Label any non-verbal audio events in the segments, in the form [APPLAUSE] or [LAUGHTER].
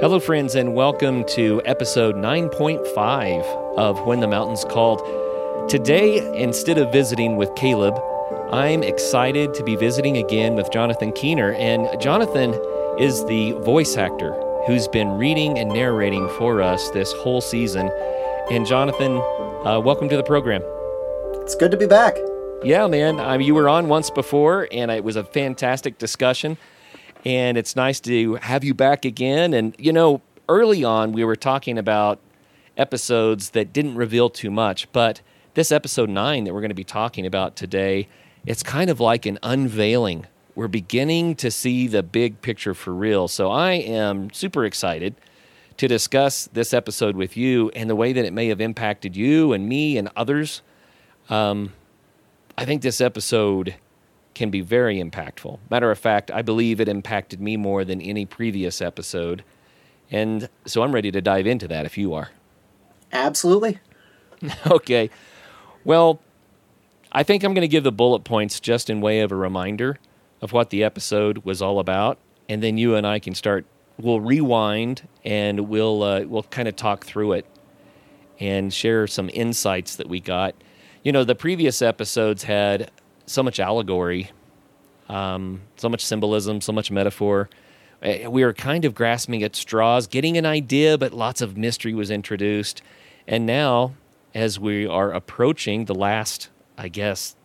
Hello, friends, and welcome to episode 9.5 of When the Mountains Called. Today, instead of visiting with Caleb, I'm excited to be visiting again with Jonathan Keener. And Jonathan is the voice actor who's been reading and narrating for us this whole season. And Jonathan, uh, welcome to the program. It's good to be back. Yeah, man. You were on once before, and it was a fantastic discussion and it's nice to have you back again. And, you know, early on, we were talking about episodes that didn't reveal too much, but this episode nine that we're going to be talking about today, it's kind of like an unveiling. We're beginning to see the big picture for real. So I am super excited to discuss this episode with you and the way that it may have impacted you and me and others. Um, I think this episode can be very impactful. Matter of fact, I believe it impacted me more than any previous episode. And so I'm ready to dive into that if you are. Absolutely. [LAUGHS] okay. Well, I think I'm going to give the bullet points just in way of a reminder of what the episode was all about. And then you and I can start, we'll rewind and we'll, uh, we'll kind of talk through it and share some insights that we got. You know, the previous episodes had so much allegory, um, so much symbolism, so much metaphor. Eh, we were kind of grasping at straws, getting an idea, but lots of mystery was introduced. And now, as we are approaching the last, I guess,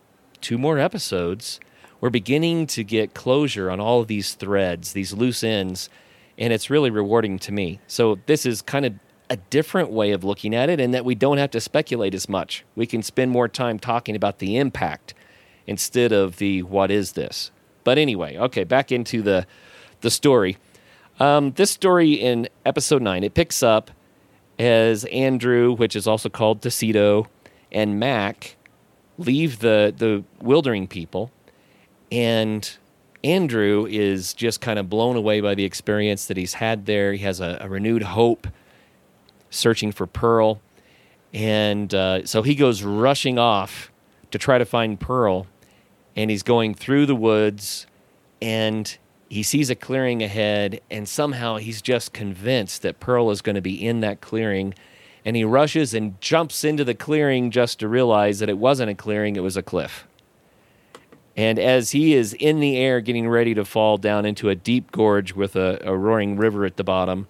two more episodes, we're beginning to get closure on all of these threads, these loose ends, and it's really rewarding to me. So, this is kind of a different way of looking at it, in that we don't have to speculate as much. We can spend more time talking about the impact instead of the what is this. But anyway, okay, back into the the story. Um, this story in episode nine it picks up as Andrew, which is also called Tacito, and Mac leave the the wildering people, and Andrew is just kind of blown away by the experience that he's had there. He has a, a renewed hope, searching for Pearl, and uh, so he goes rushing off to try to find Pearl and he's going through the woods and he sees a clearing ahead and somehow he's just convinced that Pearl is going to be in that clearing and he rushes and jumps into the clearing just to realize that it wasn't a clearing, it was a cliff. And as he is in the air getting ready to fall down into a deep gorge with a, a roaring river at the bottom,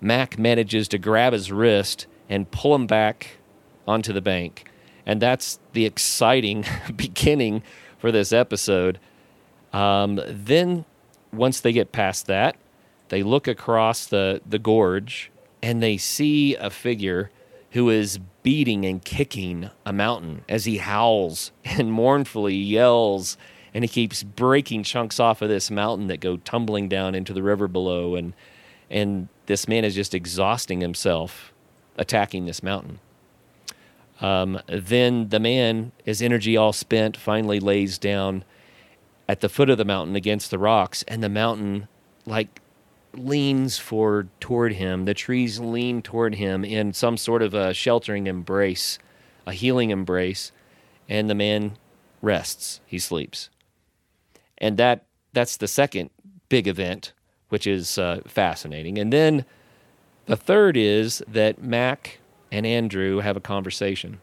Mac manages to grab his wrist and pull him back onto the bank. And that's the exciting [LAUGHS] beginning for this episode. Um, then, once they get past that, they look across the, the gorge and they see a figure who is beating and kicking a mountain as he howls [LAUGHS] and mournfully yells and he keeps breaking chunks off of this mountain that go tumbling down into the river below and and this man is just exhausting himself attacking this mountain um, then the man, his energy all spent, finally lays down at the foot of the mountain against the rocks, and the mountain, like, leans forward toward him. The trees lean toward him in some sort of a sheltering embrace, a healing embrace, and the man rests. He sleeps, and that that's the second big event, which is uh, fascinating. And then the third is that Mac and Andrew have a conversation.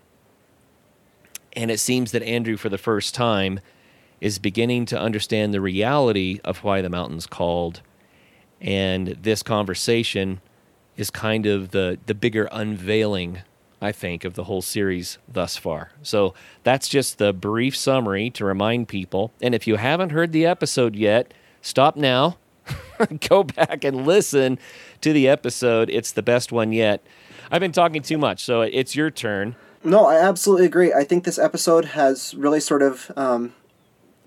And it seems that Andrew, for the first time, is beginning to understand the reality of why the mountain's called. And this conversation is kind of the, the bigger unveiling, I think, of the whole series thus far. So that's just the brief summary to remind people. And if you haven't heard the episode yet, stop now, [LAUGHS] go back and listen to the episode. It's the best one yet. I've been talking too much, so it's your turn. No, I absolutely agree. I think this episode has really sort of um,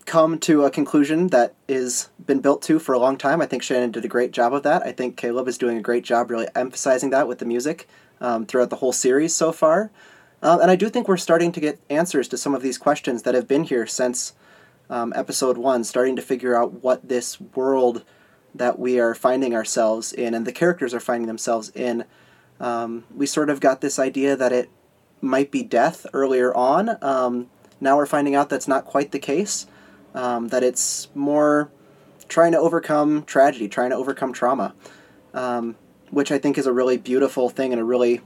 come to a conclusion that is been built to for a long time. I think Shannon did a great job of that. I think Caleb is doing a great job really emphasizing that with the music um, throughout the whole series so far. Um, and I do think we're starting to get answers to some of these questions that have been here since um, episode one, starting to figure out what this world that we are finding ourselves in and the characters are finding themselves in um, we sort of got this idea that it might be death earlier on. Um, now we're finding out that's not quite the case. Um, that it's more trying to overcome tragedy, trying to overcome trauma. Um, which I think is a really beautiful thing and a really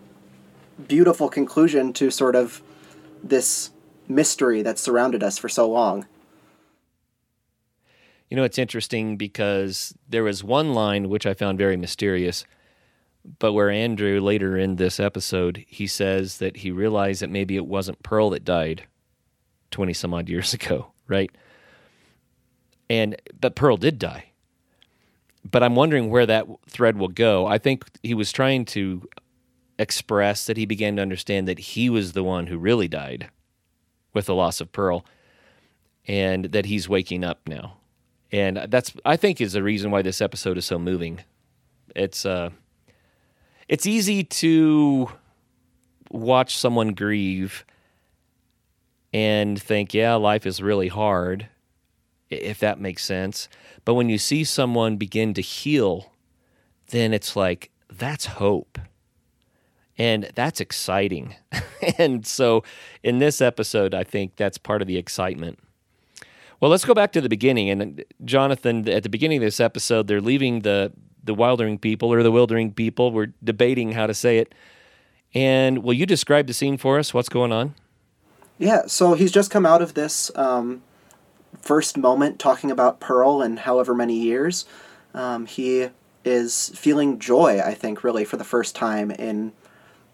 beautiful conclusion to sort of this mystery that surrounded us for so long. You know, it's interesting because there was one line which I found very mysterious, but where Andrew later in this episode, he says that he realized that maybe it wasn't Pearl that died 20 some odd years [LAUGHS] ago, right? And but Pearl did die. But I'm wondering where that thread will go. I think he was trying to express that he began to understand that he was the one who really died with the loss of Pearl and that he's waking up now. And that's I think is the reason why this episode is so moving. It's uh it's easy to watch someone grieve and think, yeah, life is really hard, if that makes sense. But when you see someone begin to heal, then it's like, that's hope. And that's exciting. [LAUGHS] and so in this episode, I think that's part of the excitement. Well, let's go back to the beginning. And uh, Jonathan, at the beginning of this episode, they're leaving the the Wildering people or the Wildering people. We're debating how to say it. And will you describe the scene for us? What's going on? Yeah, so he's just come out of this um, first moment talking about Pearl and however many years. Um, he is feeling joy, I think, really for the first time in,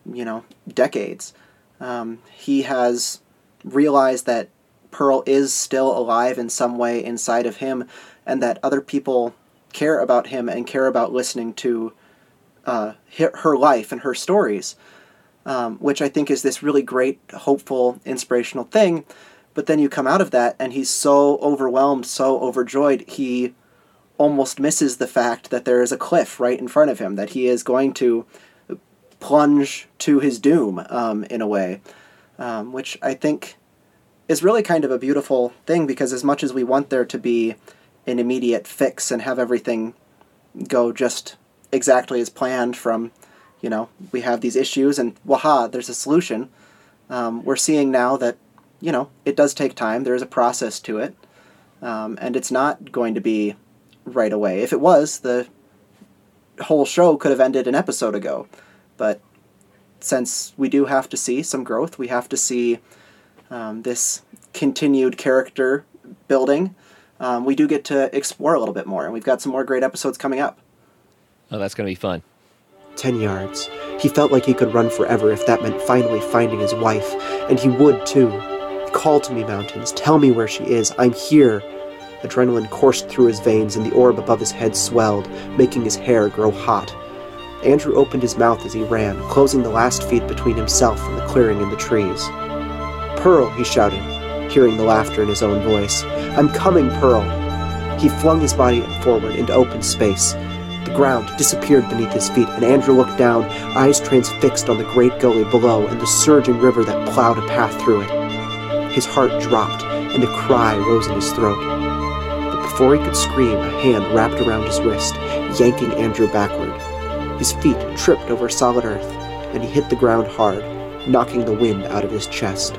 you know, decades. Um, he has realized that Pearl is still alive in some way inside of him and that other people care about him and care about listening to uh, her life and her stories, um, which I think is this really great, hopeful, inspirational thing. But then you come out of that, and he's so overwhelmed, so overjoyed, he almost misses the fact that there is a cliff right in front of him, that he is going to plunge to his doom um, in a way, um, which I think is really kind of a beautiful thing because as much as we want there to be an immediate fix and have everything go just exactly as planned from you know we have these issues and waha there's a solution. Um, we're seeing now that you know it does take time. There is a process to it. Um, and it's not going to be right away. If it was the whole show could have ended an episode ago. But since we do have to see some growth we have to see um, this continued character building um, we do get to explore a little bit more, and we've got some more great episodes coming up. Oh, that's going to be fun. Ten yards. He felt like he could run forever if that meant finally finding his wife, and he would too. Call to me, mountains. Tell me where she is. I'm here. Adrenaline coursed through his veins, and the orb above his head swelled, making his hair grow hot. Andrew opened his mouth as he ran, closing the last feet between himself and the clearing in the trees. Pearl, he shouted, hearing the laughter in his own voice. I'm coming, Pearl. He flung his body forward into open space. The ground disappeared beneath his feet, and Andrew looked down, eyes transfixed on the great gully below and the surging river that plowed a path through it. His heart dropped, and a cry rose in his throat. But before he could scream, a hand wrapped around his wrist, yanking Andrew backward. His feet tripped over solid earth, and he hit the ground hard, knocking the wind out of his chest.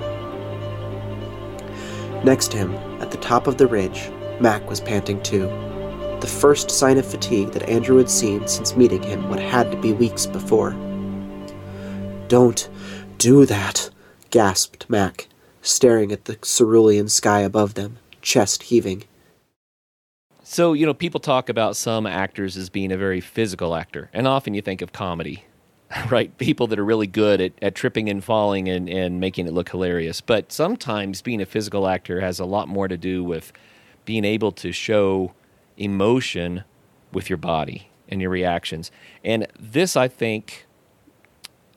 Next to him, at the top of the ridge, Mac was panting too. The first sign of fatigue that Andrew had seen since meeting him what had to be weeks before. Don't do that, gasped Mac, staring at the cerulean sky above them, chest heaving. So, you know, people talk about some actors as being a very physical actor, and often you think of comedy. [LAUGHS] right? People that are really good at, at tripping and falling and, and making it look hilarious. But sometimes being a physical actor has a lot more to do with being able to show emotion with your body and your reactions. And this, I think,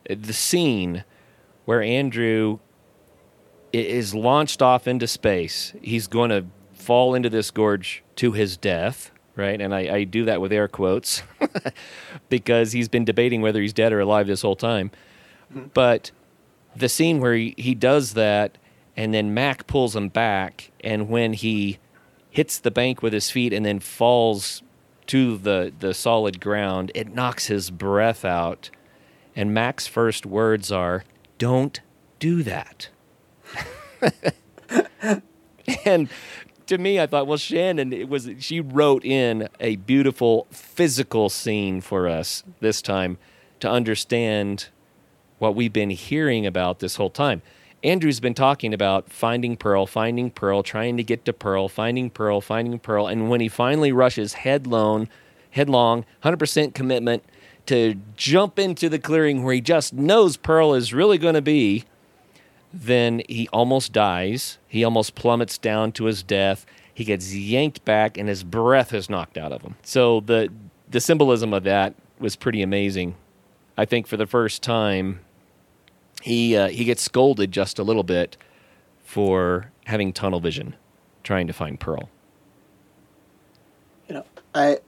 the scene where Andrew is launched off into space, he's going to fall into this gorge to his death right? And I, I do that with air quotes [LAUGHS] because he's been debating whether he's dead or alive this whole time. But the scene where he, he does that and then Mac pulls him back, and when he hits the bank with his feet and then falls to the, the solid ground, it knocks his breath out. And Mac's first words are, Don't do that. [LAUGHS] and to me, I thought, well, Shannon, it was she wrote in a beautiful physical scene for us this time to understand what we've been hearing about this whole time. Andrew's been talking about finding Pearl, finding Pearl, trying to get to Pearl, finding Pearl, finding Pearl, and when he finally rushes headlong, headlong, 100% commitment to jump into the clearing where he just knows Pearl is really going to be, then he almost dies. He almost plummets down to his death. He gets yanked back, and his breath is knocked out of him. So the the symbolism of that was pretty amazing. I think for the first time, he uh, he gets scolded just a little bit for having tunnel vision, trying to find Pearl. You know, I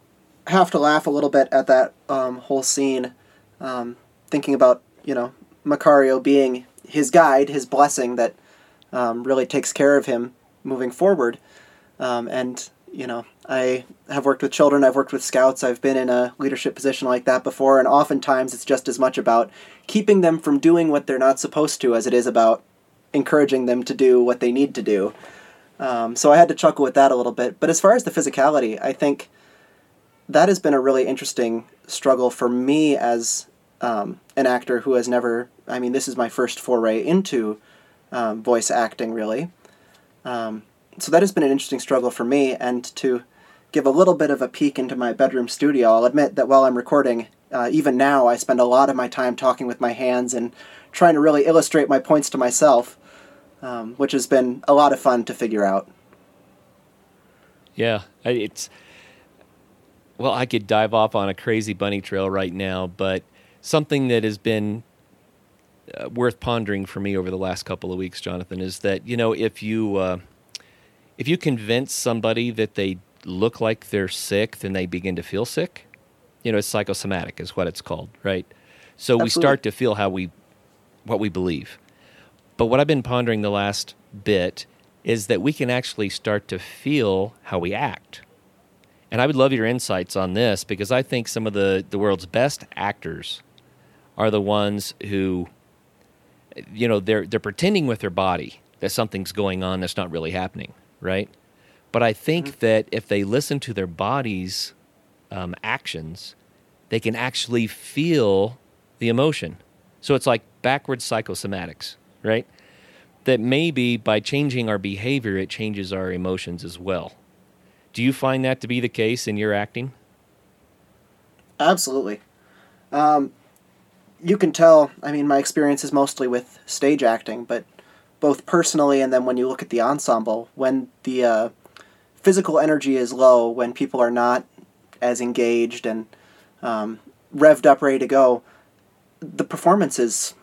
have to laugh a little bit at that um, whole scene, um, thinking about you know Macario being his guide, his blessing that um, really takes care of him moving forward. Um, and you know, I have worked with children, I've worked with scouts, I've been in a leadership position like that before, and oftentimes it's just as much about keeping them from doing what they're not supposed to as it is about encouraging them to do what they need to do. Um, so I had to chuckle with that a little bit. But as far as the physicality, I think that has been a really interesting struggle for me as um, an actor who has never. I mean, this is my first foray into um, voice acting, really. Um, so that has been an interesting struggle for me, and to give a little bit of a peek into my bedroom studio, I'll admit that while I'm recording, uh, even now, I spend a lot of my time talking with my hands and trying to really illustrate my points to myself, um, which has been a lot of fun to figure out. Yeah, it's well, I could dive off on a crazy bunny trail right now, but something that has been uh, worth pondering for me over the last couple of weeks, Jonathan, is that you know if you uh, if you convince somebody that they look like they're sick, then they begin to feel sick. You know, it's psychosomatic, is what it's called, right? So Absolutely. we start to feel how we what we believe. But what I've been pondering the last bit is that we can actually start to feel how we act. And I would love your insights on this because I think some of the, the world's best actors are the ones who, you know, they're, they're pretending with their body that something's going on that's not really happening, right? But I think mm-hmm. that if they listen to their body's um, actions, they can actually feel the emotion. So it's like backwards psychosomatics, right? That maybe by changing our behavior, it changes our emotions as well. Do you find that to be the case in your acting? Absolutely. Um, you can tell, I mean, my experience is mostly with stage acting, but both personally and then when you look at the ensemble, when the uh, physical energy is low, when people are not as engaged and um, revved up, ready to go, the performance is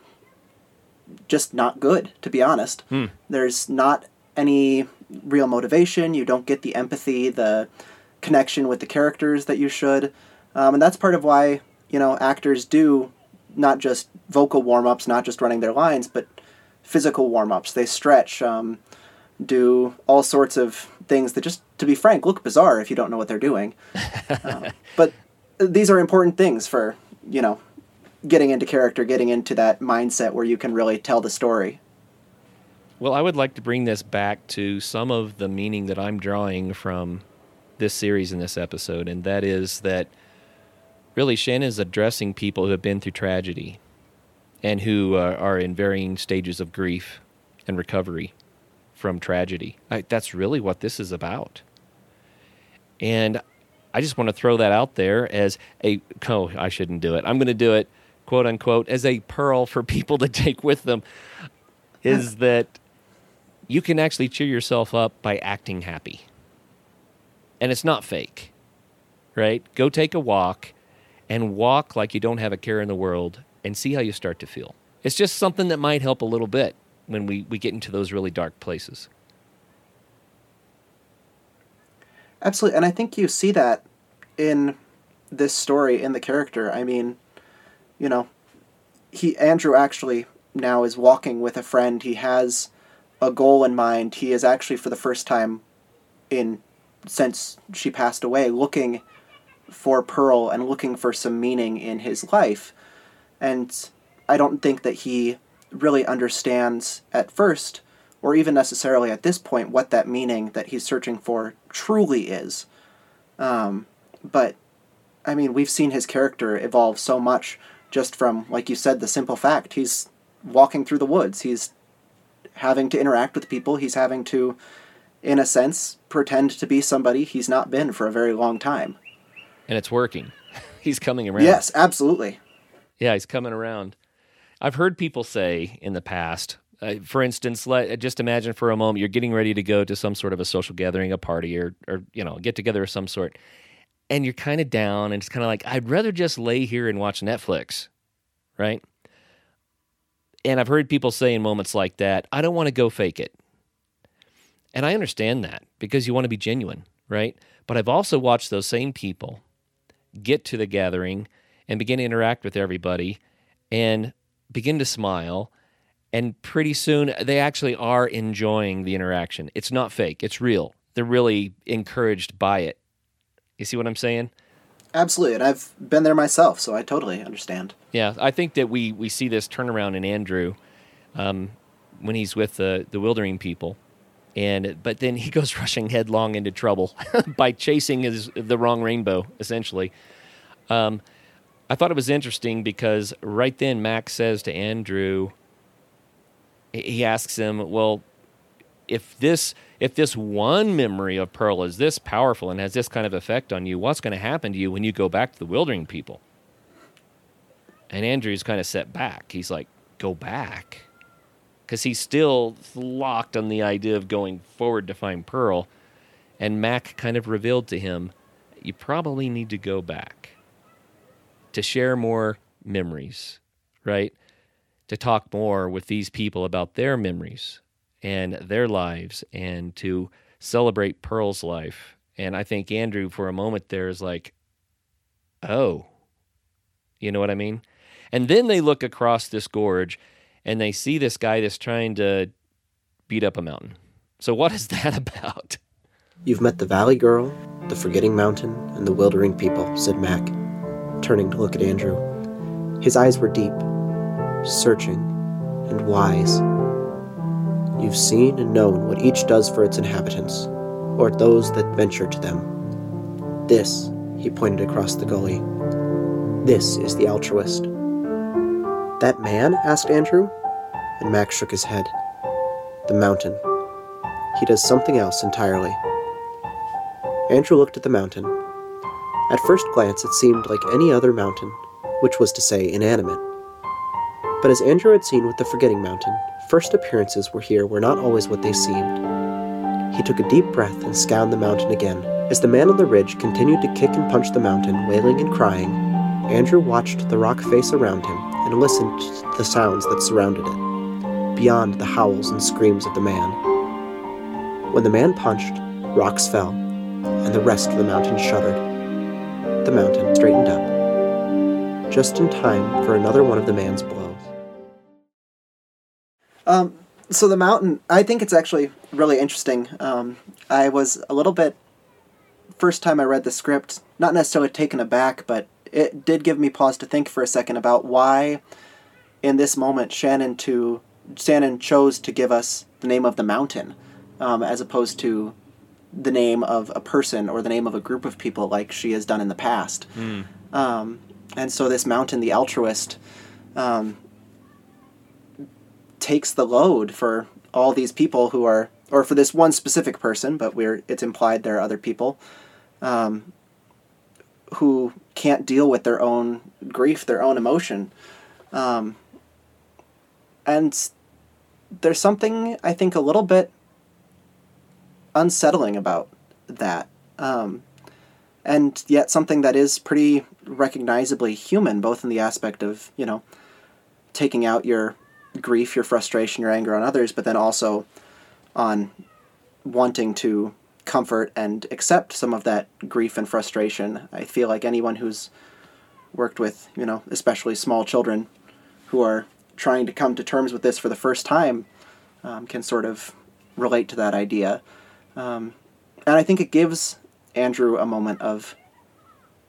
just not good, to be honest. Hmm. There's not any real motivation. You don't get the empathy, the connection with the characters that you should. Um, and that's part of why, you know, actors do not just vocal warm ups, not just running their lines, but physical warm ups. They stretch, um, do all sorts of things that just, to be frank, look bizarre if you don't know what they're doing. uh, [LAUGHS] but these are important things for, you know, getting into character, getting into that mindset where you can really tell the story. Well, I would like to bring this back to some of the meaning that I'm drawing from this series in this episode, and that is that really Shannon is addressing people who have been through tragedy and who uh, are in varying stages of grief and recovery from tragedy. I, that's really what this is about. And I just want to throw that out there as a, oh, I shouldn't do it. I'm going to do it, quote unquote, as a pearl for people to [LAUGHS] take with them is that you can actually cheer yourself up by acting happy. And it's not fake, right? Go take a walk and walk like you don't have a care in the world and see how you start to feel. It's just something that might help a little bit when we, we get into those really dark places. Absolutely. And I think you see that in this story, in the character. I mean, you know, he Andrew actually now is walking with a friend. He has a goal in mind. He is actually for the first time in since she passed away looking for Pearl and looking for some meaning in his life. And I don't think that he really understands at first or even necessarily at this point what that meaning that he's searching for truly is. Um, but I mean, we've seen his character evolve so much just from, like you said, the simple fact he's walking through the woods. He's having to interact with people. He's having to, in a sense, pretend to be somebody he's not been for a very long time. And it's working. [LAUGHS] he's coming around. Yes, absolutely. Yeah, he's coming around. I've heard people say in the past, uh, for instance, let just imagine for a moment you're getting ready to go to some sort of a social gathering, a party, or or you know get together of some sort, and you're kind of down, and it's kind of like I'd rather just lay here and watch Netflix, right? And I've heard people say in moments like that, I don't want to go fake it. And I understand that because you want to be genuine, right? But I've also watched those same people get to the gathering and begin to interact with everybody and begin to smile. And pretty soon they actually are enjoying the interaction. It's not fake, it's real. They're really encouraged by it. You see what I'm saying? Absolutely, and I've been there myself, so I totally understand. Yeah, I think that we we see this turnaround in Andrew um, when he's with the the wildering people, and but then he [LAUGHS] goes rushing headlong into trouble [LAUGHS] by chasing his the wrong rainbow, essentially. Um, I thought it was interesting because right then Mac says to Andrew, he asks him, "Well, if this if this one memory of Pearl is this powerful and has this kind of effect on you, what's going to happen to you when you go back to the wildering people?" And Andrew's kind of set back. He's like, "Go back," because he's still locked on the idea of going forward to find Pearl. And Mac kind of revealed to him, "You probably need to go back." to share more memories, right? To talk more with these people about their memories and their lives and to celebrate Pearl's life. And I think Andrew, for a moment there, is like, oh, you know what I mean? And then they look across this gorge and they see this guy that's trying to beat up a mountain. So, what is [LAUGHS] that about? You've met the Valley Girl, the Forgetting Mountain, and the Wildering People, said Mac turning to look at Andrew. His eyes were deep, searching, and wise. You've seen and known what each does for its inhabitants, or those that venture to them. This, he pointed across the gully, this is the altruist. That man? asked Andrew, and Mac shook his head. The mountain. He does something else entirely. Andrew looked at the mountain, at first glance, it seemed like any other mountain, which was to say, inanimate. But as Andrew had seen with the Forgetting Mountain, first appearances were here were not always what they seemed. He took a deep breath and scanned the mountain again. As the man on the ridge continued to kick and punch the mountain, wailing and crying, Andrew watched the rock face around him and listened to the sounds that surrounded it, beyond the howls and screams of the man. When the man punched, rocks fell, and the rest of the mountain shuddered the mountain straightened up, just in time for another one of the man's blows. Um, so the mountain, I think it's actually really interesting. Um, I was a little bit, first time I read the script, not necessarily taken aback, but it did give me pause to think for a second about why, in this moment, Shannon to Shannon chose to give us the name of the mountain, um, as opposed to the name of a person or the name of a group of people like she has done in the past. Mm. Um, and so this mountain, the altruist, um, takes the load for all these people who are, or for this one specific person, but we're it's implied there are other people um, who can't deal with their own grief, their own emotion, um, and there's something I think a little bit unsettling about that. Um, and yet something that is pretty recognizably human, both in the aspect of, you know, taking out your grief, your frustration, your anger on others, but then also on wanting to comfort and accept some of that grief and frustration. I feel like anyone who's worked with, you know, especially small children who are trying to come to terms with this for the first time um, can sort of relate to that idea. Um, and I think it gives Andrew a moment of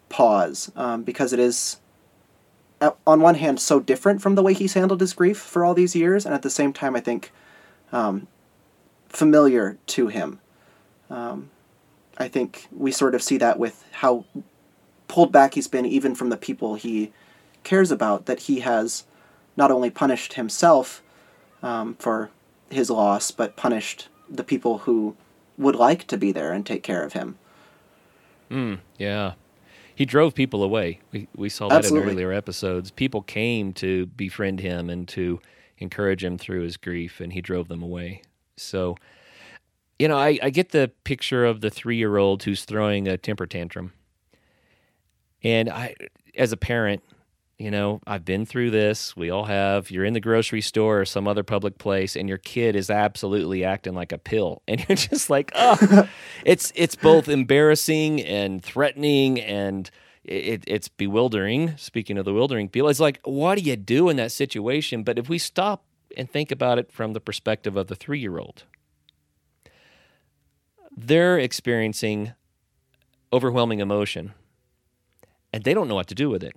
pause um, because it is, on one hand, so different from the way he's handled his grief for all these years, and at the same time, I think um, familiar to him. Um, I think we sort of see that with how pulled back he's been, even from the people he cares about, that he has not only punished himself um, for his loss, but punished the people who would like to be there and take care of him. Mm, yeah. He drove people away. We, we saw that Absolutely. in earlier episodes. People came to befriend him and to encourage him through his grief, and he drove them away. So, you know, I, I get the picture of the three year old who's throwing a temper tantrum. And I, as a parent, you know, I've been through this. We all have. You're in the grocery store or some other public place, and your kid is absolutely acting like a pill, [LAUGHS] and you're just like, oh, [LAUGHS] it's it's both embarrassing and threatening, and it, it's bewildering. Speaking of the bewildering people, it's like, what do you do in that situation? But if we stop and think about it from the perspective of the three year old, they're experiencing overwhelming emotion, and they don't know what to do with it.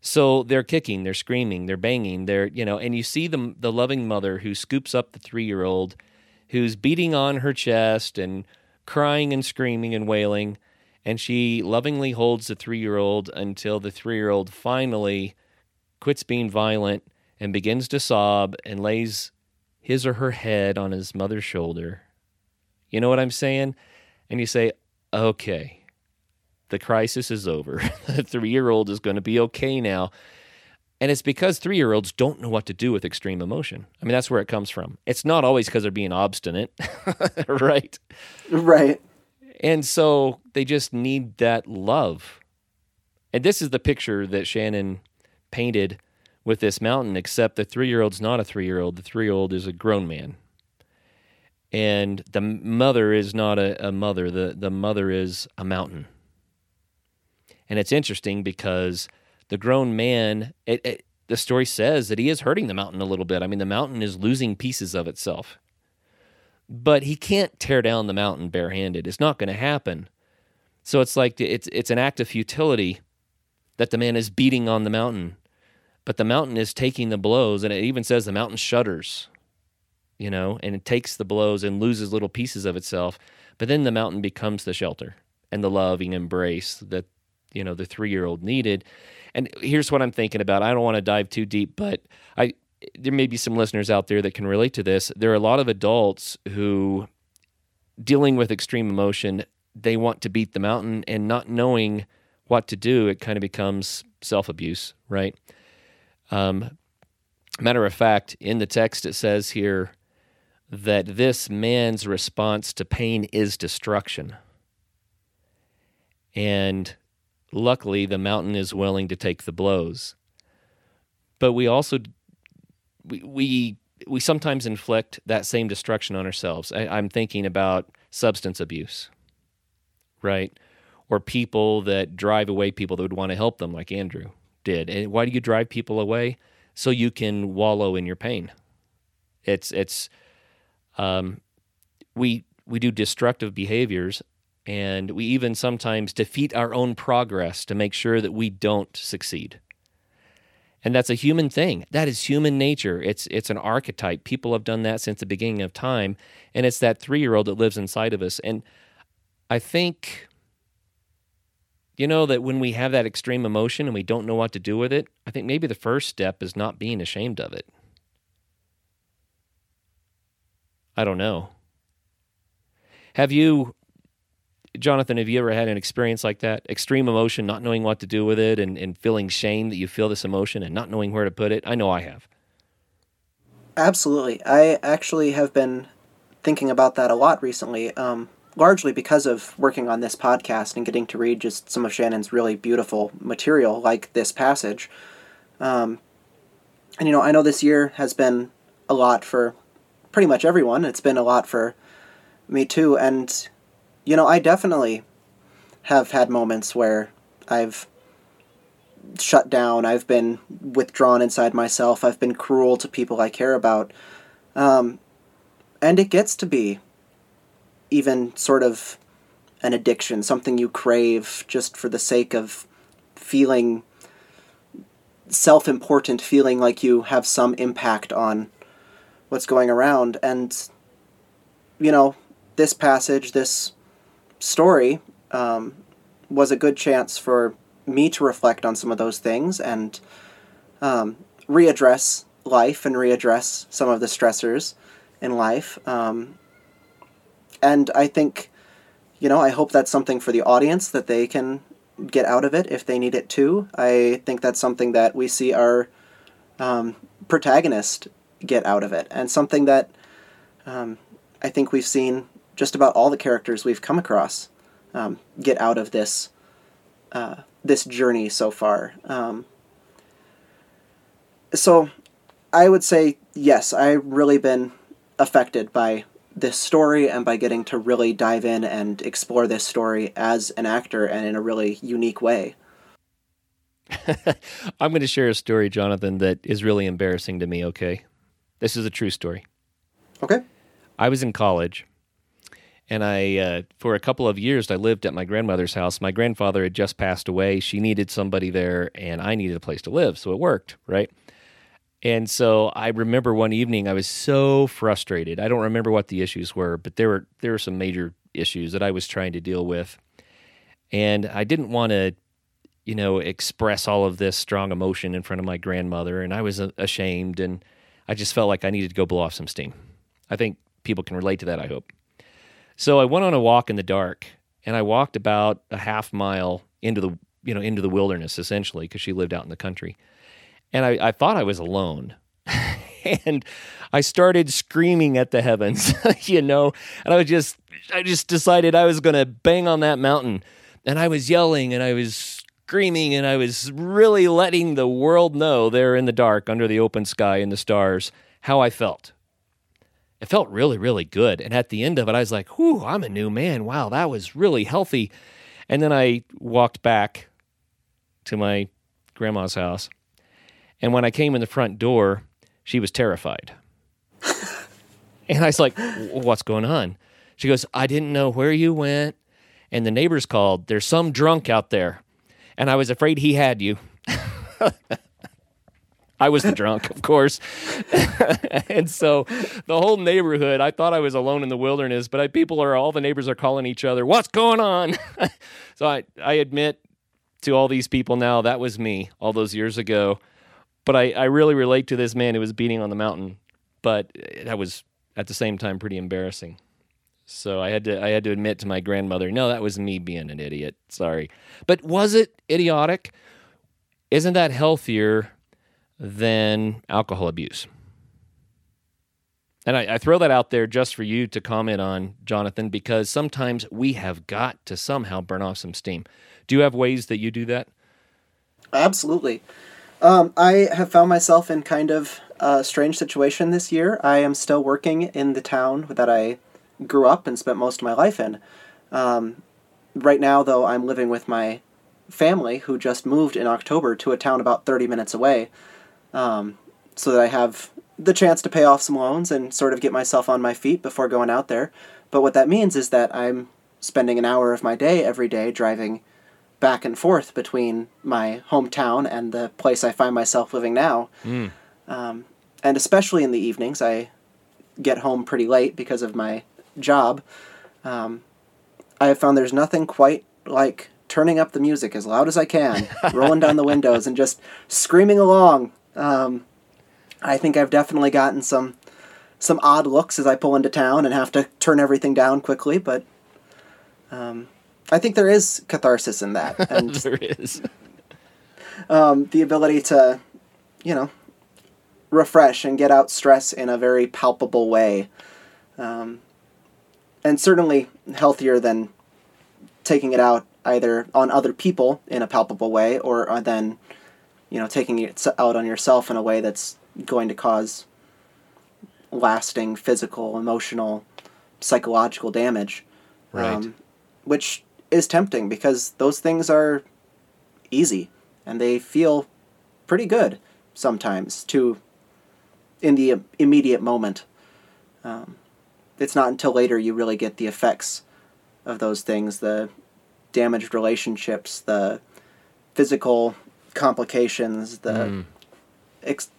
So they're kicking, they're screaming, they're banging, they're you know, and you see the the loving mother who scoops up the three year old, who's beating on her chest and crying and screaming and wailing, and she lovingly holds the three year old until the three year old finally quits being violent and begins to sob and lays his or her head on his mother's shoulder. You know what I'm saying? And you say, okay the crisis is over. [LAUGHS] the three year old is going to be okay now. And it's because three year olds don't know what to do with extreme emotion. I mean, that's where it comes from. It's not always because they're being obstinate, [LAUGHS] right? Right. And so they just need that love. And this is the picture that Shannon painted with this mountain, except the three year old's not a three year old. The three year old is a grown man. And the mother is not a, a mother, the, the mother is a mountain. And it's interesting because the grown man, it, it, the story says that he is hurting the mountain a little bit. I mean, the mountain is losing pieces of itself. But he can't tear down the mountain barehanded. It's not going to happen. So it's like it's it's an act of futility that the man is beating on the mountain. But the mountain is taking the blows and it even says the mountain shudders. You know, and it takes the blows and loses little pieces of itself. But then the mountain becomes the shelter and the loving embrace that you know the three year old needed. And here's what I'm thinking about. I don't want to dive too deep, but I there may be some listeners out there that can relate to this. There are a lot of adults who dealing with extreme emotion, they want to beat the mountain and not knowing what to do, it kind of becomes self abuse, right? Um, matter of fact, in the text it says here that this man's response to pain is destruction. And luckily the mountain is willing to take the blows. But we also we we, we sometimes inflict that same destruction on ourselves. I, i'm thinking about substance abuse right? Or people that drive away people that would want to help them like andrew did. And why do you drive people away? So you can wallow in your pain. It's it's um, we we do destructive behaviors and we even sometimes defeat our own progress to make sure that we don't succeed. And that's a human thing. That is human nature. It's it's an archetype. People have done that since the beginning of time, and it's that 3-year-old that lives inside of us. And I think you know that when we have that extreme emotion and we don't know what to do with it, I think maybe the first step is not being ashamed of it. I don't know. Have you Jonathan, have you ever had an experience like that? Extreme emotion, not knowing what to do with it, and, and feeling shame that you feel this emotion and not knowing where to put it? I know I have. Absolutely. I actually have been thinking about that a lot recently, um, largely because of working on this podcast and getting to read just some of Shannon's really beautiful material, like this passage. Um, and, you know, I know this year has been a lot for pretty much everyone. It's been a lot for me, too. And you know, I definitely have had moments where I've shut down, I've been withdrawn inside myself, I've been cruel to people I care about. Um, and it gets to be even sort of an addiction, something you crave just for the sake of feeling self important, feeling like you have some impact on what's going around. And you know, this passage, this story, um, was a good chance for me to reflect on some of those things and um, readdress life and readdress some of the stressors in life. Um, and I think, you know, I hope that's something for the audience that they can get out of it if they need it too. I think that's something that we see our um, protagonist get out of it, and something that um, I think we've seen just about all the characters we've come across um, get out of this uh, this journey so far. Um, so, I would say yes, I've really been affected by this story and by getting to really dive in and explore this story as an actor and in a really unique way. [LAUGHS] I'm going to share a story, Jonathan, that is really embarrassing to me, okay? This is a true story. Okay. I was in college and I, uh, for a couple of years, I lived at my grandmother's house. My grandfather had just passed away. She needed somebody there, and I needed a place to live. So it worked, right? And so I remember one evening I was so frustrated. I don't remember what the issues were, but there were there were some major issues that I was trying to deal with. And I didn't want to you know express all of this strong emotion in front of my grandmother and I was ashamed and I just felt like I needed to go blow off some steam. I think people can relate to that, I hope. So I went on a walk in the dark and I walked about a half mile into the you know into the wilderness essentially because she lived out in the country and I, I thought I was alone. [LAUGHS] and I started screaming at the heavens, [LAUGHS] you know, and I was just, I just decided I was going to bang on that mountain. And I was yelling and I was screaming and I was really letting the world know there in the dark under the open sky and the stars how I felt. It felt really, really good. And at the end of it, I was like, whew, I'm a new man. Wow, that was really healthy. And then I walked back to my grandma's house and when I came in the front door, she was terrified. [LAUGHS] and I was like, What's going on? She goes, I didn't know where you went. And the neighbors called, There's some drunk out there. And I was afraid he had you. I was the drunk, of course. [LAUGHS] and so the whole neighborhood, I thought I was alone in the wilderness, but I, people are, all the neighbors are calling each other, What's going on? [LAUGHS] so I, I admit to all these people now, that was me all those years ago but I, I really relate to this man who was beating on the mountain. But that was at the same time pretty embarrassing. So I had to I had to admit to my grandmother, no, that was me being an idiot. Sorry. But was it idiotic? Isn't that healthier than alcohol abuse? And I, I, throw that out there just for you to comment on, Jonathan, because sometimes we have got to somehow burn off some steam. Do you have ways that you do that? Absolutely. Um, I have found myself in kind of a strange situation this year. I am still working in the town that I grew up and spent most of my life in. Um, right now, though, I'm living with my family who just moved in October to a town about 30 minutes away um, so that I have the chance to pay off some loans and sort of get myself on my feet before going out there. But what that means is that I'm spending an hour of my day every day driving back and forth between my hometown and the place I find myself living now. Mm. Um, and especially in the evenings, I get home pretty late because of my job. Um, I have found there's nothing quite like turning up the music as loud as I can, [LAUGHS] rolling down the windows, and just screaming along. Um, I think I've definitely gotten some some odd looks as I pull into town and have to turn everything down quickly, but um, I think there is catharsis in that, [LAUGHS] and there is um, the ability to, you know, refresh and get out stress in a very palpable way, um, and certainly healthier than taking it out either on other people in a palpable way or uh, then, you know, taking it out on yourself in a way that's going to cause lasting physical, emotional, psychological damage. Right. Um, which is tempting because those things are easy and they feel pretty good sometimes to in the immediate moment. Um, it's not until later you really get the effects of those things the damaged relationships, the physical complications, the mm. ex-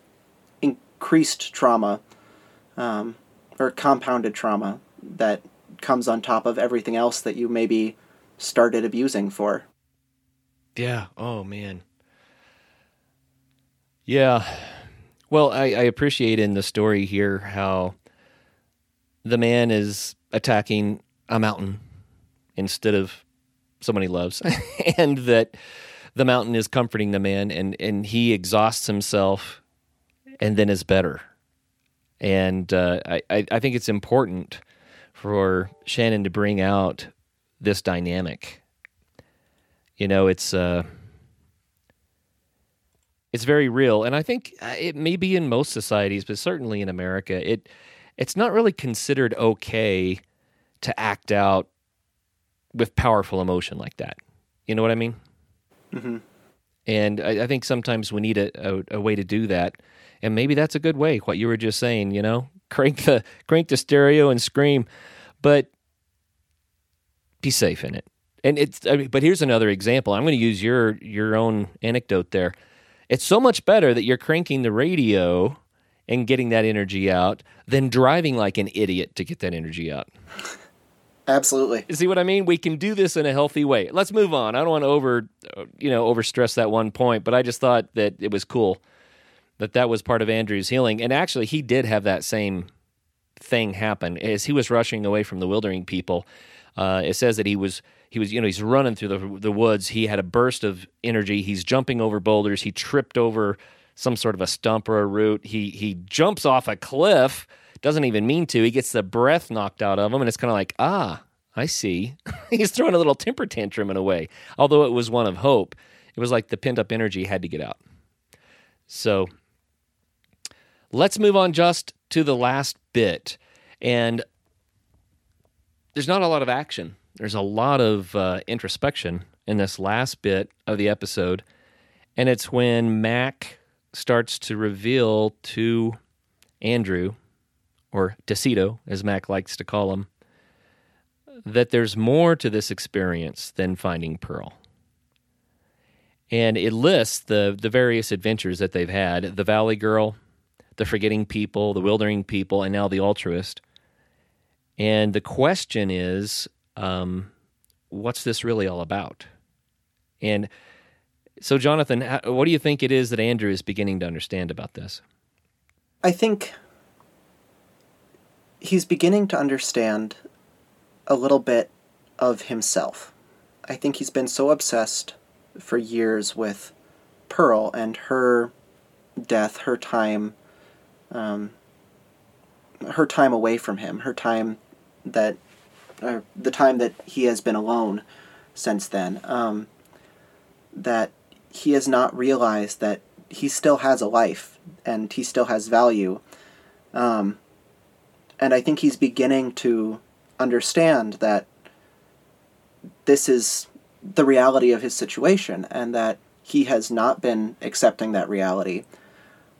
increased trauma um, or compounded trauma that comes on top of everything else that you maybe started abusing for. Yeah. Oh man. Yeah. Well, I, I appreciate in the story here how the man is attacking a mountain instead of someone he loves, [LAUGHS] [LAUGHS] and that the mountain is comforting the man, and and he exhausts himself, and then is better. And uh, I I think it's important for Shannon to bring out this dynamic. You know, it's uh, it's very real, and I think uh, it may be in most societies, but certainly in America, it it's not really considered okay to act out with powerful emotion like that. You know what I mean? Mm-hmm. And I, I, think sometimes we need a, a, a, way to do that, and maybe that's a good way. What you were just saying, you know, [LAUGHS] crank the crank the stereo and scream, but be safe in it. And it's, I mean, but here's another example. I'm going to use your your own anecdote there. It's so much better that you're cranking the radio and getting that energy out than driving like an idiot to get that energy out. Absolutely. See what I mean? We can do this in a healthy way. Let's move on. I don't want to over, you know, overstress that one point, but I just thought that it was cool that that was part of Andrew's healing. And actually, he did have that same thing happen as he was rushing away from the wildering people. Uh, it says that he was he was you know he's running through the the woods. He had a burst of energy. He's jumping over boulders. He tripped over some sort of a stump or a root. He he jumps off a cliff doesn't even mean to. He gets the breath knocked out of him, and it's kind of like, ah, I see. [LAUGHS] He's throwing a little temper tantrum in a way, although it was one of hope. It was like the pent up energy had to get out. So let's move on just to the last bit. And there's not a lot of action, there's a lot of uh, introspection in this last bit of the episode. And it's when Mac starts to reveal to Andrew or DeCito, as Mac likes to call him, that there's more to this experience than finding Pearl. And it lists the, the various adventures that they've had the Valley Girl, the Forgetting People, the Wildering People, and now the Altruist. And the question is um, what's this really all about? And so, Jonathan, what do you think it is that Andrew is beginning to understand about this? I think he's beginning to understand a little bit of himself. I think he's been so obsessed for years with Pearl and her death, her time, um, her time away from him, her time that, or the time that he has been alone since then, um, that he has not realized that he still has a life and he still has value. Um, and I think he's beginning to understand that this is the reality of his situation and that he has not been accepting that reality.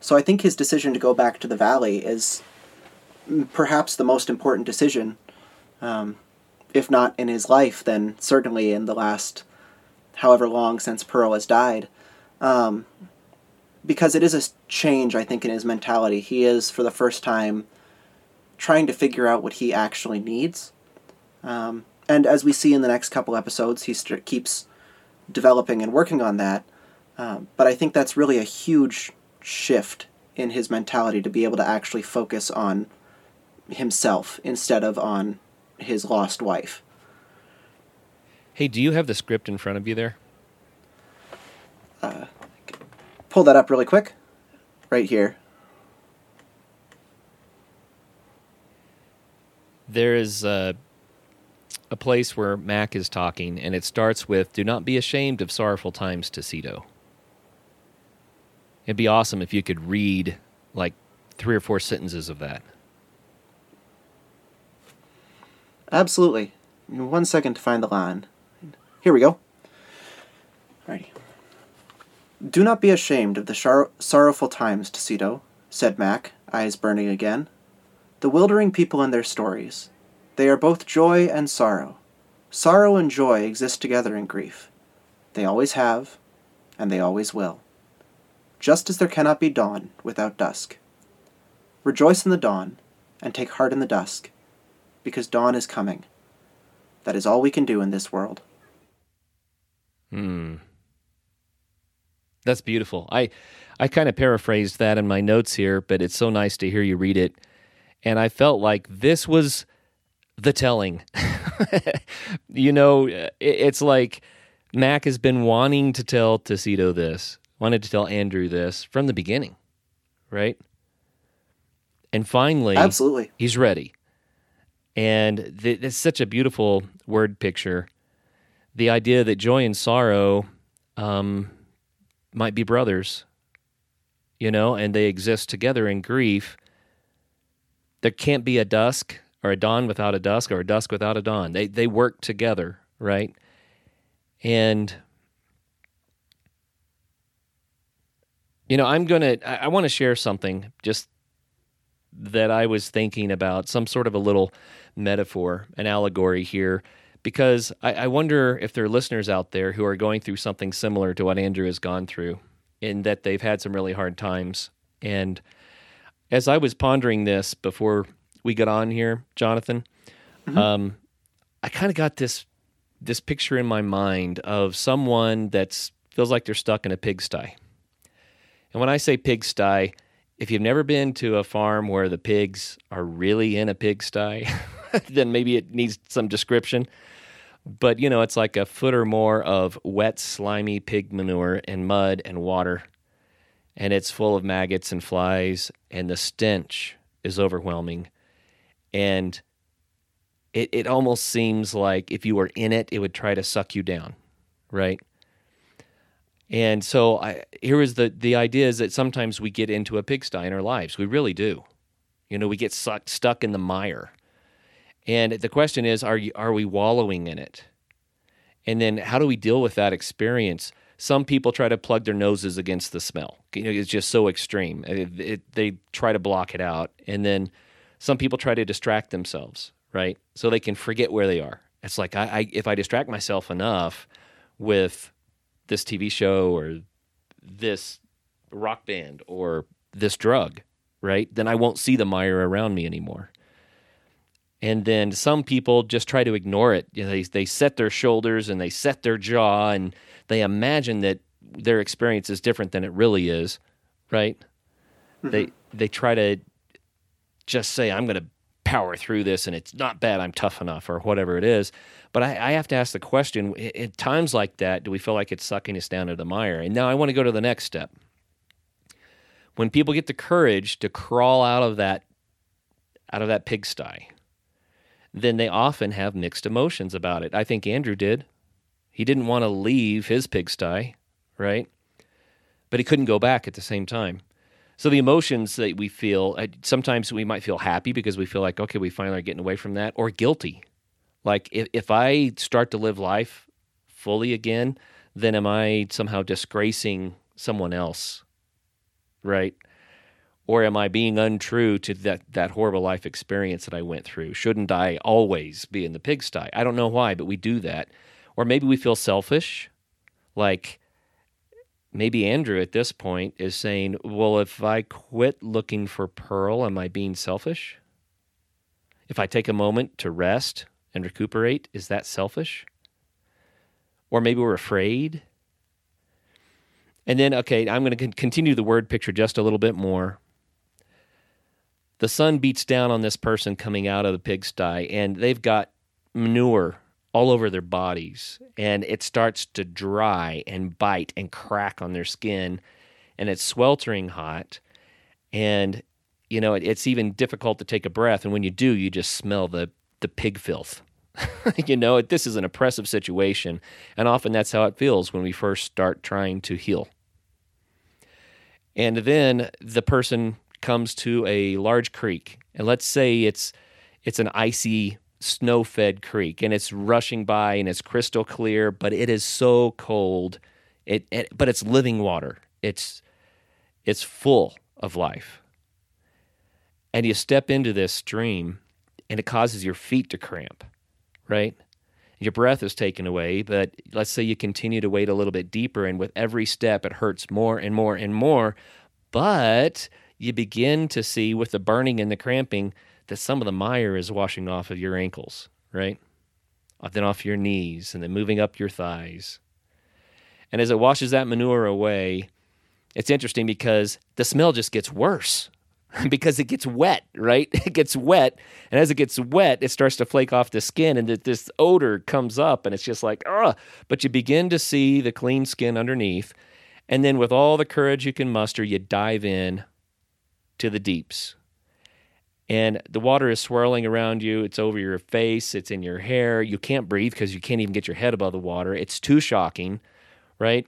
So I think his decision to go back to the valley is perhaps the most important decision, um, if not in his life, then certainly in the last however long since Pearl has died. Um, because it is a change, I think, in his mentality. He is, for the first time, trying to figure out what he actually needs. Um, and as we see in the next couple episodes, he st- keeps developing and working on that. Um, but I think that's really a huge shift in his mentality to be able to actually focus on himself instead of on his lost wife. Hey, do you have the script in front of you there? Uh, pull that up really quick. Right here. there is a, a place where Mac is talking, and it starts with Do not be ashamed of sorrowful times, DeCito. It'd be awesome if you could read like three or four sentences of that. Absolutely. One second to find the line. Here we go. Righty. Do not be ashamed of the sorrowful times, DeCito, said Mac, eyes burning again the wildering people and their stories. They are both joy and sorrow. Sorrow and joy exist together in grief. They always have, and they always will. Just as there cannot be dawn without dusk. Rejoice in the dawn, and take heart in the dusk. because dawn is coming. That is all we can do in this world. Hmm. That's beautiful. I I kind of paraphrased that in my notes here, but it's so nice to hear you read it. And I felt like this was the telling. [LAUGHS] you know, it's like Mac has been wanting to tell Tuxedo this, wanted to tell Andrew this from the beginning, right? And finally, Absolutely. he's ready. And th- it's such a beautiful word picture. The idea that joy and sorrow um, might be brothers, you know, and they exist together in grief. There can't be a dusk or a dawn without a dusk or a dusk without a dawn. They they work together, right? And you know, I'm gonna I, I want to share something just that I was thinking about, some sort of a little metaphor, an allegory here, because I, I wonder if there are listeners out there who are going through something similar to what Andrew has gone through, in that they've had some really hard times. And as I was pondering this before we got on here, Jonathan, um, I kind of got this this picture in my mind of someone that feels like they're stuck in a pigsty. And when I say pigsty, if you've never been to a farm where the pigs are really in a pigsty, [LAUGHS] then maybe it needs some description. But you know, it's like a foot or more of wet, slimy pig manure and mud and water. And it's full of maggots and flies, and the stench is overwhelming. And it, it almost seems like if you were in it, it would try to suck you down, right? And so I, here is the the idea is that sometimes we get into a pigsty in our lives. We really do. You know, we get sucked stuck in the mire. And the question is, are you are we wallowing in it? And then how do we deal with that experience? Some people try to plug their noses against the smell. You know, it's just so extreme. It, it, they try to block it out, and then some people try to distract themselves, right? So they can forget where they are. It's like I, I if I distract myself enough with this TV show or this rock band or this drug, right? Then I won't see the mire around me anymore. And then some people just try to ignore it. You know, they, they set their shoulders and they set their jaw and they imagine that their experience is different than it really is, right? Mm-hmm. They they try to just say, I'm going to power through this and it's not bad, I'm tough enough, or whatever it is. But I, I have to ask the question at times like that, do we feel like it's sucking us down to the mire? And now I want to go to the next step. When people get the courage to crawl out of that out of that pigsty, then they often have mixed emotions about it. I think Andrew did. He didn't want to leave his pigsty, right? But he couldn't go back at the same time. So the emotions that we feel, uh, sometimes we might feel happy because we feel like, okay, we finally are getting away from that, or guilty. Like if, if I start to live life fully again, then am I somehow disgracing someone else? Right? Or am I being untrue to that, that horrible life experience that I went through? Shouldn't I always be in the pigsty? I don't know why, but we do that. Or maybe we feel selfish, like maybe Andrew at this point is saying, well, if I quit looking for Pearl, am I being selfish? If I take a moment to rest and recuperate, is that selfish? Or maybe we're afraid. And then, okay, I'm going to continue the word picture just a little bit more. The sun beats down on this person coming out of the pigsty, and they've got manure all over their bodies and it starts to dry and bite and crack on their skin and it's sweltering hot and you know it, it's even difficult to take a breath and when you do you just smell the the pig filth. [LAUGHS] You know this is an oppressive situation and often that's how it feels when we first start trying to heal. And then the person comes to a large creek and let's say it's it's an icy snow fed creek and it's rushing by and it's crystal clear, but it is so cold. It, it but it's living water. It's it's full of life. And you step into this stream and it causes your feet to cramp, right? Your breath is taken away, but let's say you continue to wade a little bit deeper, and with every step, it hurts more and more and more. But you begin to see with the burning and the cramping that some of the mire is washing off of your ankles, right? Uh, then off your knees and then moving up your thighs. And as it washes that manure away, it's interesting because the smell just gets worse [LAUGHS] because it gets wet, right? [LAUGHS] It gets wet. And as it gets wet, it starts to flake off the skin and this odor comes up and it's just like, ugh. But you begin to see the clean skin underneath. And then with all the courage you can muster, you dive in to the deeps. And the water is swirling around you. It's over your face. It's in your hair. You can't breathe because you can't even get your head above the water. It's too shocking, right?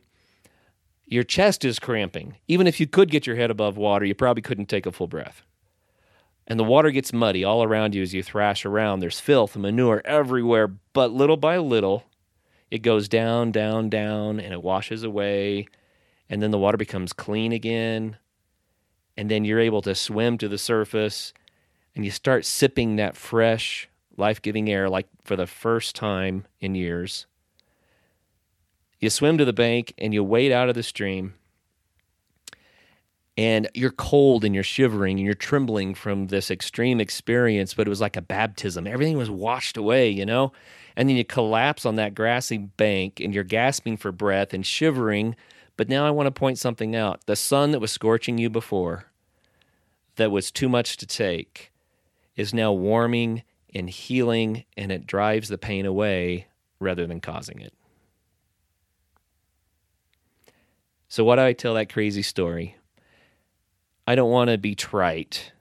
Your chest is cramping. Even if you could get your head above water, you probably couldn't take a full breath. And the water gets muddy all around you as you thrash around. There's filth and manure everywhere, but little by little, it goes down, down, down, and it washes away. And then the water becomes clean again. And then you're able to swim to the surface and you start sipping that fresh, life giving air like for the first time in years. You swim to the bank and you wade out of the stream. And you're cold and you're shivering and you're trembling from this extreme experience, but it was like a baptism. Everything was washed away, you know? And then you collapse on that grassy bank and you're gasping for breath and shivering. But now I want to point something out. The sun that was scorching you before, that was too much to take, is now warming and healing, and it drives the pain away rather than causing it. So, why do I tell that crazy story? I don't want to be trite,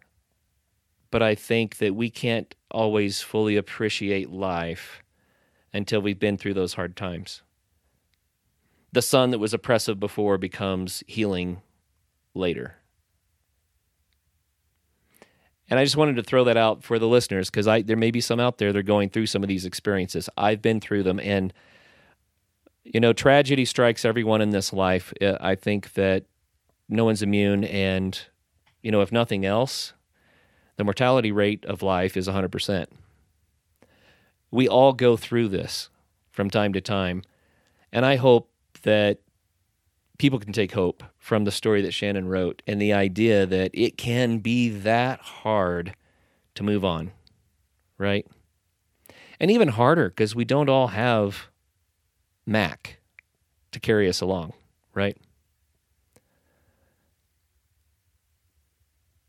but I think that we can't always fully appreciate life until we've been through those hard times. The sun that was oppressive before becomes healing later. And I just wanted to throw that out for the listeners because I there may be some out there that are going through some of these experiences. I've been through them, and you know, tragedy strikes everyone in this life. Uh, I think that no one's immune, and you know, if nothing else, the mortality rate of life is 100%. We all go through this from time to time, and I hope that people can take hope from the story that Shannon wrote and the idea that it can be that hard to move on, right? And even harder because we don't all have Mac to carry us along, right?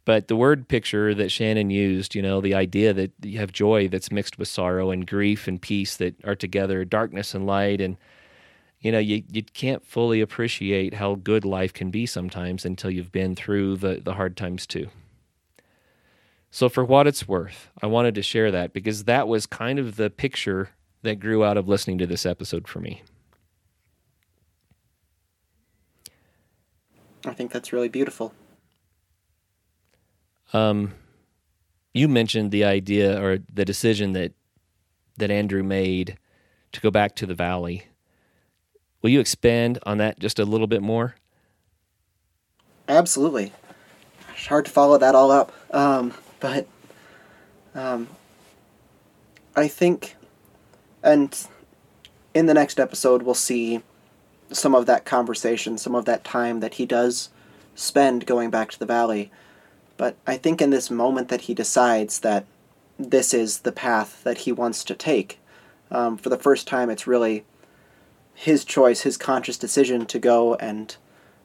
But the word picture that Shannon used, you know, the idea that you have joy that's mixed with sorrow and grief and peace that are together, darkness and light, and you know, you, you can't fully appreciate how good life can be sometimes until you've been through the, the hard times too. So, for what it's worth, I wanted to share that because that was kind of the picture that grew out of listening to this episode for me. I think that's really beautiful. Um, you mentioned the idea or the decision that that Andrew made to go back to the valley. Will you expand on that just a little bit more? Absolutely. It's hard to follow that all up, um, but um, I think, and in the next episode, we'll see some of that conversation, some of that time that he does spend going back to the valley. But I think in this moment that he decides that this is the path that he wants to take, um, for the first time, it's really his choice, his conscious decision to go and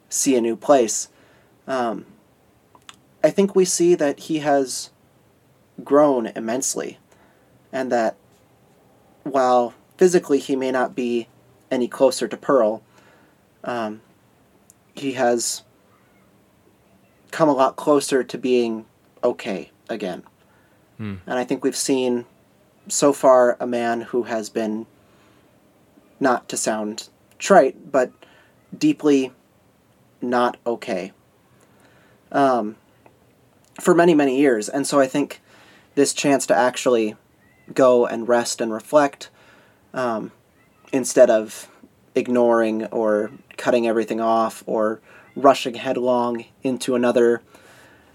see a new place. Um, I think we see that he has grown immensely, and that while physically he may not be any closer to Pearl, um, he has come a lot closer to being okay again. Hmm. And I think we've seen so far a man who has been not to sound trite, but deeply not okay um, for many, many years. And so I think this chance to actually go and rest and reflect um, instead of ignoring or cutting everything off or rushing headlong into another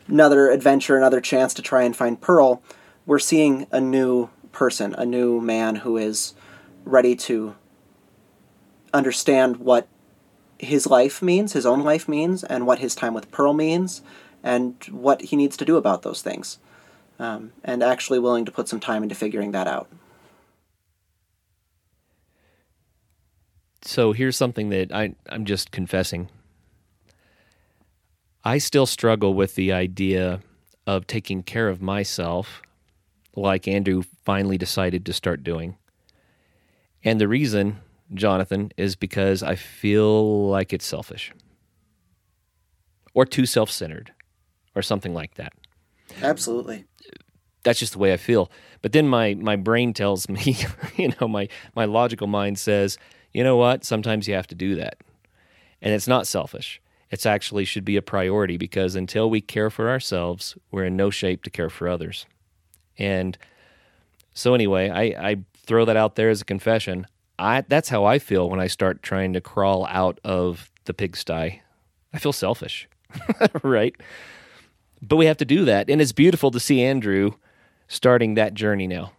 another adventure, another chance to try and find Pearl, we're seeing a new person, a new man who is ready to understand what his life means, his own life means, and what his time with Pearl means, and what he needs to do about those things. um, and actually willing to put some time into figuring that out. So here's something that I, I'm just confessing. I still struggle with the idea of taking care of myself like Andrew finally decided to start doing. And the reason, Jonathan, is because I feel like it's selfish or too self centered or something like that. Absolutely. That's just the way I feel. But then my, my brain tells me, [LAUGHS] you know, my, my logical mind says, you know what? Sometimes you have to do that. And it's not selfish. It's actually should be a priority because until we care for ourselves, we're in no shape to care for others. And so anyway, I, I throw that out there as a confession. I that's how I feel when I start trying to crawl out of the pigsty. I feel selfish, [LAUGHS] right? But we have to do that, and it's beautiful to see Andrew starting that journey now.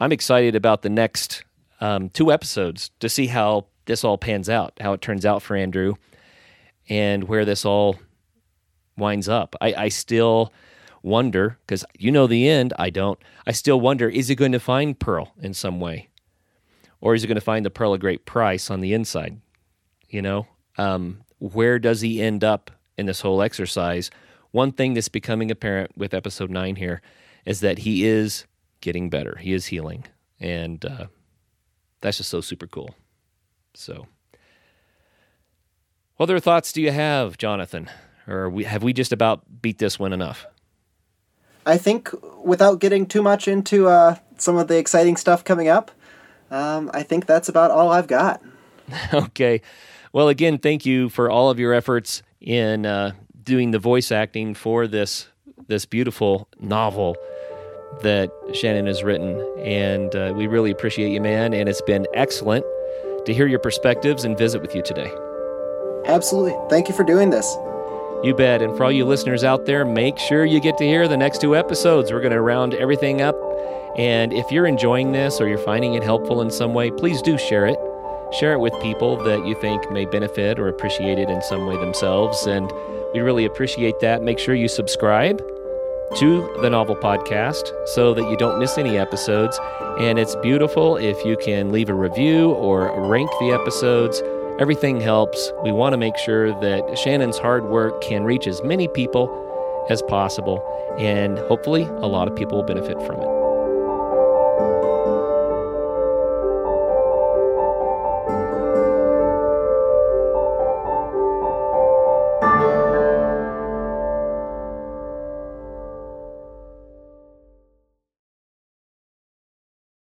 I'm excited about the next um, two episodes to see how this all pans out, how it turns out for Andrew, and where this all winds up. I, I still wonder, because you know the end, I don't. I still wonder is he going to find Pearl in some way? Or is he going to find the Pearl of Great Price on the inside? You know, um, where does he end up in this whole exercise? One thing that's becoming apparent with episode nine here is that he is getting better. He is healing. And uh, that's just so super cool. So, what other thoughts do you have, Jonathan? Or have we just about beat this one enough? I think without getting too much into uh, some of the exciting stuff coming up, um, I think that's about all I've got. [LAUGHS] okay. Well, again, thank you for all of your efforts in uh, doing the voice acting for this this beautiful novel that Shannon has written, and uh, we really appreciate you, man. And it's been excellent to hear your perspectives and visit with you today. Absolutely. Thank you for doing this. You bet. And for all you listeners out there, make sure you get to hear the next two episodes. We're going to round everything up. And if you're enjoying this or you're finding it helpful in some way, please do share it. Share it with people that you think may benefit or appreciate it in some way themselves. And we really appreciate that. Make sure you subscribe to the Novel Podcast so that you don't miss any episodes. And it's beautiful if you can leave a review or rank the episodes. Everything helps. We want to make sure that Shannon's hard work can reach as many people as possible, and hopefully, a lot of people will benefit from it.